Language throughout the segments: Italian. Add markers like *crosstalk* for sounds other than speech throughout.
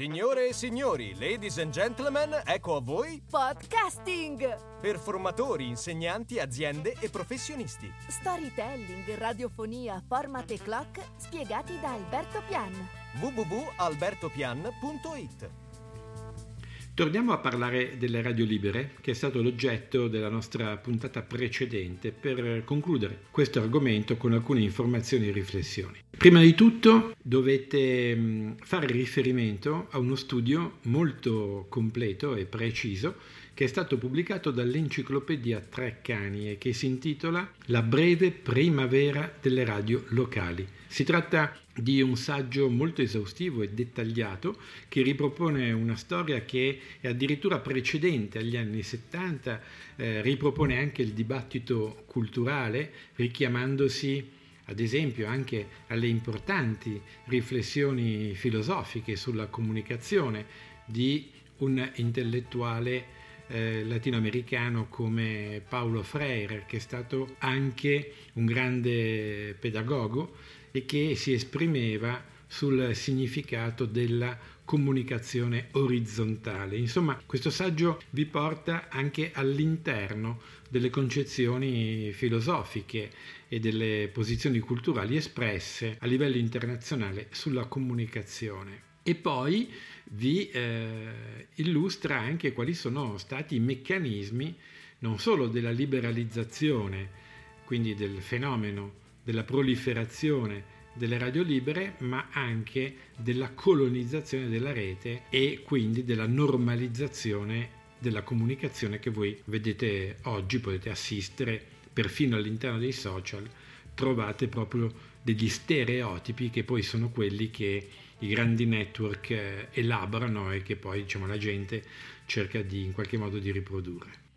Signore e signori, ladies and gentlemen, ecco a voi Podcasting! per formatori, insegnanti, aziende e professionisti. Storytelling, radiofonia, format e clock spiegati da Alberto Pian. www.albertopian.it Torniamo a parlare delle radio libere, che è stato l'oggetto della nostra puntata precedente, per concludere questo argomento con alcune informazioni e riflessioni. Prima di tutto dovete mh, fare riferimento a uno studio molto completo e preciso che è stato pubblicato dall'enciclopedia Treccani e che si intitola La breve primavera delle radio locali. Si tratta di un saggio molto esaustivo e dettagliato che ripropone una storia che è addirittura precedente agli anni 70, eh, ripropone anche il dibattito culturale richiamandosi ad esempio anche alle importanti riflessioni filosofiche sulla comunicazione di un intellettuale eh, latinoamericano come Paulo Freire, che è stato anche un grande pedagogo e che si esprimeva sul significato della comunicazione orizzontale. Insomma, questo saggio vi porta anche all'interno delle concezioni filosofiche e delle posizioni culturali espresse a livello internazionale sulla comunicazione. E poi vi eh, illustra anche quali sono stati i meccanismi non solo della liberalizzazione, quindi del fenomeno della proliferazione delle radio libere, ma anche della colonizzazione della rete e quindi della normalizzazione della comunicazione che voi vedete oggi, potete assistere perfino all'interno dei social, trovate proprio degli stereotipi che poi sono quelli che i grandi network eh, elaborano e che poi diciamo, la gente cerca di in qualche modo di riprodurre.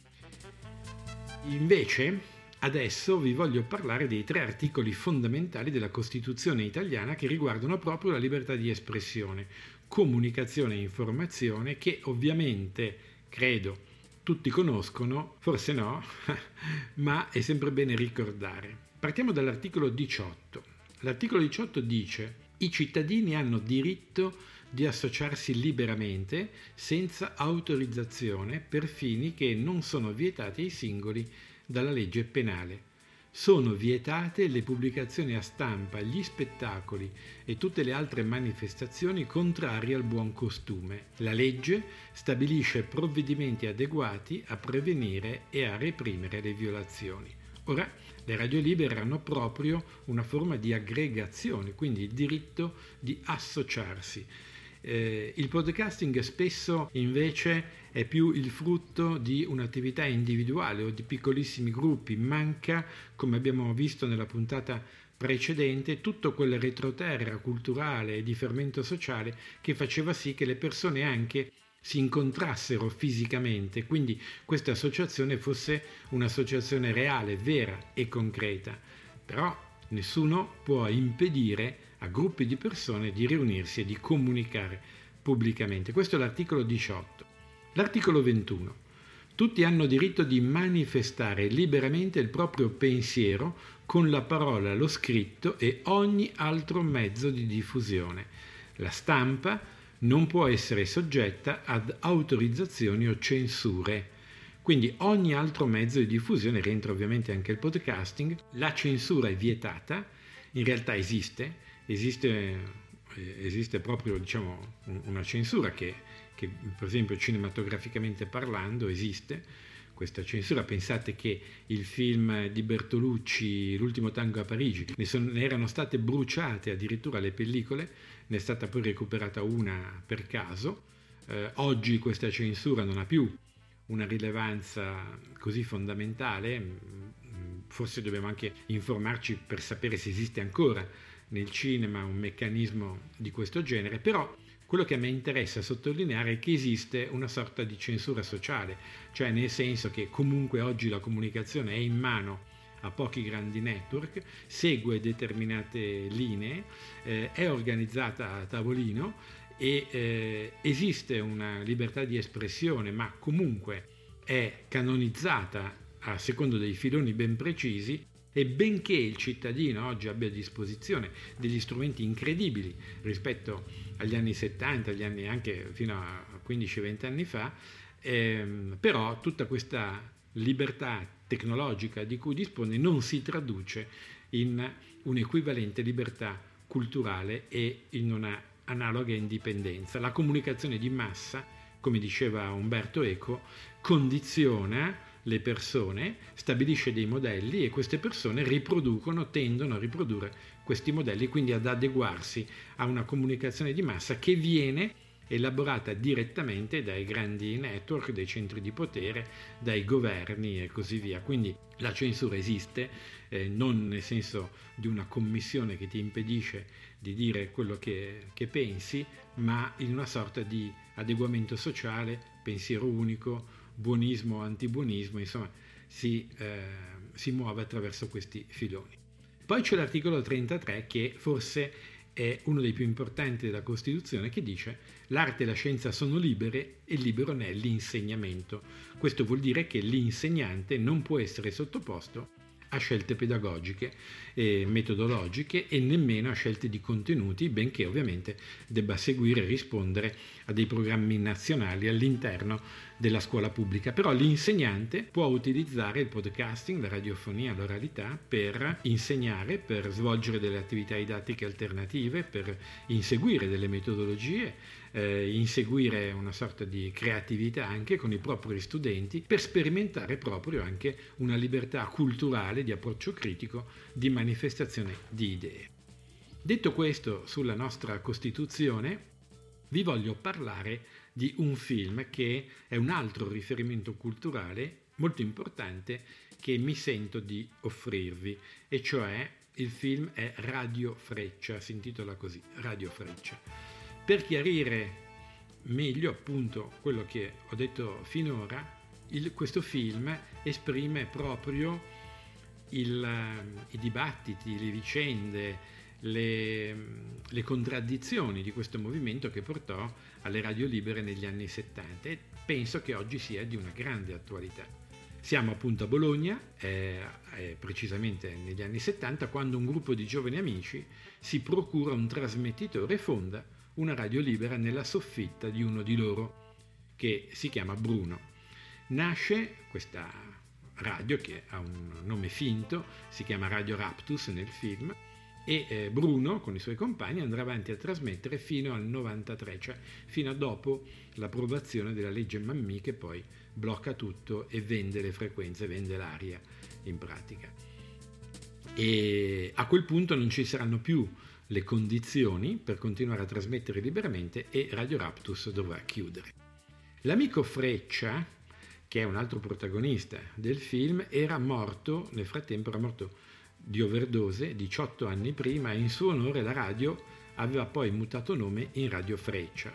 Invece adesso vi voglio parlare dei tre articoli fondamentali della Costituzione italiana che riguardano proprio la libertà di espressione, comunicazione e informazione che ovviamente credo tutti conoscono, forse no, *laughs* ma è sempre bene ricordare. Partiamo dall'articolo 18. L'articolo 18 dice i cittadini hanno diritto di associarsi liberamente senza autorizzazione per fini che non sono vietati ai singoli dalla legge penale. Sono vietate le pubblicazioni a stampa, gli spettacoli e tutte le altre manifestazioni contrarie al buon costume. La legge stabilisce provvedimenti adeguati a prevenire e a reprimere le violazioni. Ora, le radio libere hanno proprio una forma di aggregazione, quindi il diritto di associarsi. Eh, il podcasting spesso invece è più il frutto di un'attività individuale o di piccolissimi gruppi, manca, come abbiamo visto nella puntata precedente, tutto quel retroterra culturale e di fermento sociale che faceva sì che le persone anche si incontrassero fisicamente, quindi questa associazione fosse un'associazione reale, vera e concreta. Però nessuno può impedire a gruppi di persone di riunirsi e di comunicare pubblicamente. Questo è l'articolo 18. L'articolo 21. Tutti hanno diritto di manifestare liberamente il proprio pensiero con la parola, lo scritto e ogni altro mezzo di diffusione. La stampa non può essere soggetta ad autorizzazioni o censure. Quindi ogni altro mezzo di diffusione rientra ovviamente anche il podcasting. La censura è vietata, in realtà esiste, esiste, eh, esiste proprio diciamo, una censura che, che per esempio cinematograficamente parlando esiste questa censura. Pensate che il film di Bertolucci, L'ultimo tango a Parigi, ne, sono, ne, erano state bruciate addirittura le pellicole, ne è stata poi recuperata una per caso. Eh, oggi questa censura non ha più una rilevanza così fondamentale, forse dobbiamo anche informarci per sapere se esiste ancora nel cinema un meccanismo di questo genere, però quello che a me interessa sottolineare è che esiste una sorta di censura sociale, cioè nel senso che comunque oggi la comunicazione è in mano a pochi grandi network, segue determinate linee, eh, è organizzata a tavolino e eh, esiste una libertà di espressione, ma comunque è canonizzata a secondo dei filoni ben precisi E benché il cittadino oggi abbia a disposizione degli strumenti incredibili rispetto agli anni 70, agli anni anche fino a 15-20 anni fa, ehm, però tutta questa libertà tecnologica di cui dispone non si traduce in un'equivalente libertà culturale e in una analoga indipendenza. La comunicazione di massa, come diceva Umberto Eco, condiziona le persone, stabilisce dei modelli e queste persone riproducono, tendono a riprodurre questi modelli, quindi ad adeguarsi a una comunicazione di massa che viene elaborata direttamente dai grandi network, dai centri di potere, dai governi e così via. Quindi la censura esiste, eh, non nel senso di una commissione che ti impedisce di dire quello che, che pensi, ma in una sorta di adeguamento sociale, pensiero unico, buonismo, antibuonismo, insomma, si, eh, si muove attraverso questi filoni. Poi c'è l'articolo 33 che forse è uno dei più importanti della Costituzione che dice l'arte e la scienza sono libere e libero ne è l'insegnamento. Questo vuol dire che l'insegnante non può essere sottoposto a scelte pedagogiche e metodologiche e nemmeno a scelte di contenuti, benché ovviamente debba seguire e rispondere a dei programmi nazionali all'interno della scuola pubblica. Però l'insegnante può utilizzare il podcasting, la radiofonia, l'oralità per insegnare, per svolgere delle attività didattiche alternative, per inseguire delle metodologie eh, inseguire una sorta di creatività anche con i propri studenti per sperimentare proprio anche una libertà culturale di approccio critico, di manifestazione di idee. Detto questo sulla nostra Costituzione, vi voglio parlare di un film che è un altro riferimento culturale molto importante che mi sento di offrirvi, e cioè il film è Radio Freccia, si intitola così, Radio Freccia. Per chiarire meglio appunto quello che ho detto finora, il, questo film esprime proprio il, i dibattiti, le vicende, le, le, contraddizioni di questo movimento che portò alle radio libere negli anni 70 e penso che oggi sia di una grande attualità. Siamo appunto a Bologna, eh, eh, precisamente negli anni 70, quando un gruppo di giovani amici si procura un trasmettitore e fonda una radio libera nella soffitta di uno di loro, che si chiama Bruno. Nasce questa radio che ha un nome finto, si chiama Radio Raptus nel film, e eh, Bruno con i suoi compagni andrà avanti a trasmettere fino al 93, cioè fino a dopo l'approvazione della legge Mammì che poi blocca tutto e vende le frequenze, vende l'aria in pratica. E a quel punto non ci saranno più le condizioni per continuare a trasmettere liberamente e Radio Raptus dovrà chiudere. L'amico Freccia, che è un altro protagonista del film, era morto, nel frattempo era morto di overdose 18 anni prima e in suo onore la radio aveva poi mutato nome in Radio Freccia.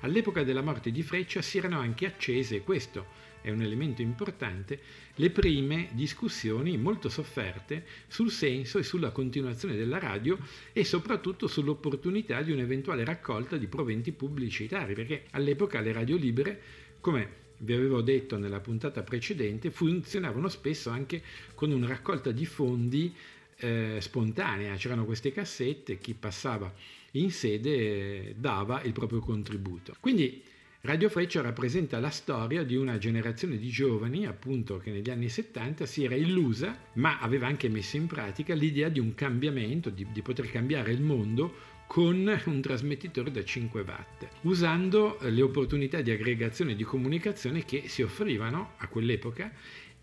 All'epoca della morte di Freccia si erano anche accese, questo è un elemento importante, le prime discussioni molto sofferte sul senso e sulla continuazione della radio e soprattutto sull'opportunità di un'eventuale raccolta di proventi pubblicitari, perché all'epoca le radio libere, come vi avevo detto nella puntata precedente, funzionavano spesso anche con una raccolta di fondi eh, spontanea, c'erano queste cassette, chi passava in sede eh, dava il proprio contributo. Quindi Radio Freccia rappresenta la storia di una generazione di giovani, appunto, che negli anni 70 si era illusa, ma aveva anche messo in pratica l'idea di un cambiamento, di, di poter cambiare il mondo con un trasmettitore da 5 watt, usando le opportunità di aggregazione e di comunicazione che si offrivano a quell'epoca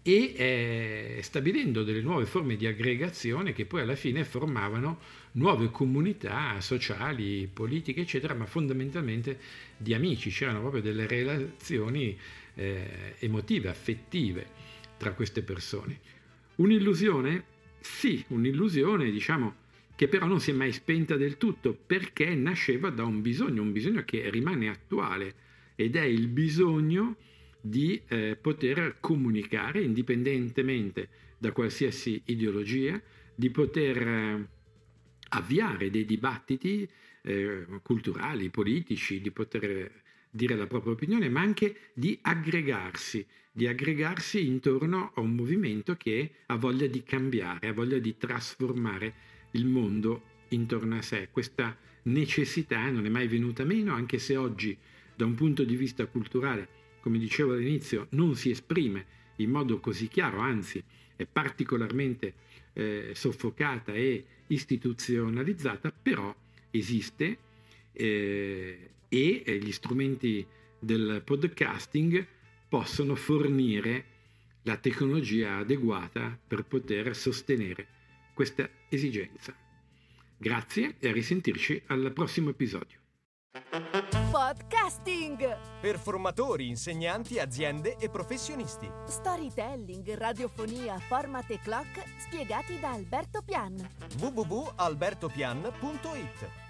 e eh, stabilendo delle nuove forme di aggregazione che poi alla fine formavano nuove comunità sociali, politiche, eccetera, ma fondamentalmente di amici, c'erano proprio delle relazioni eh, emotive, affettive tra queste persone. Un'illusione? Sì, un'illusione, diciamo, che però non si è mai spenta del tutto perché nasceva da un bisogno, un bisogno che rimane attuale ed è il bisogno di eh, poter comunicare indipendentemente da qualsiasi ideologia, di poter eh, avviare dei dibattiti eh, culturali, politici, di poter dire la propria opinione, ma anche di aggregarsi, di aggregarsi intorno a un movimento che ha voglia di cambiare, ha voglia di trasformare il mondo intorno a sé. Questa necessità non è mai venuta meno, anche se oggi da un punto di vista culturale, come dicevo all'inizio, non si esprime in modo così chiaro, anzi è particolarmente eh, soffocata e istituzionalizzata, però esiste eh, e gli strumenti del podcasting possono fornire la tecnologia adeguata per poter sostenere questa esigenza. Grazie e a risentirci al prossimo episodio. Podcasting! Per formatori, insegnanti, aziende e professionisti. Storytelling, radiofonia, format e clock spiegati da Alberto Pian. www.albertopian.it